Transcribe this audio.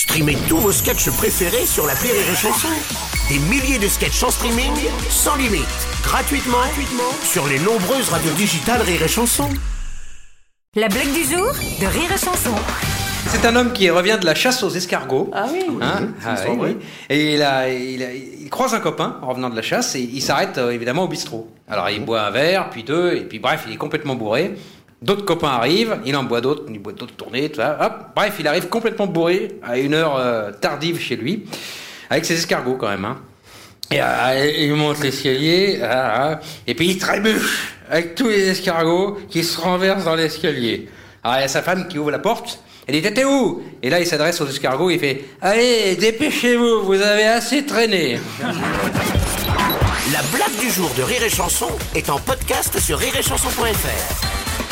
Streamez tous vos sketchs préférés sur la Rire et Chanson. Des milliers de sketchs en streaming, sans limite, gratuitement, gratuitement sur les nombreuses radios digitales Rire et Chanson. La blague du jour de Rire et Chanson. C'est un homme qui revient de la chasse aux escargots. Ah oui. Hein Ah oui, oui. Et il, a- il a- il croise un copain en revenant de la chasse et il s'arrête euh, évidemment au bistrot. Alors il boit un verre, puis deux, et puis bref, il est complètement bourré. D'autres copains arrivent, il en boit d'autres, il boit d'autres tournées, tout ça. Hop, bref, il arrive complètement bourré à une heure euh, tardive chez lui, avec ses escargots quand même. Hein. Et euh, il monte l'escalier, ah, ah, et puis il trébuche avec tous les escargots qui se renversent dans l'escalier. Alors il y a sa femme qui ouvre la porte, elle dit T'étais où? Et là il s'adresse aux escargots, il fait Allez, dépêchez-vous, vous avez assez traîné. La blague du jour de Rire et Chanson est en podcast sur rireetchanson.fr.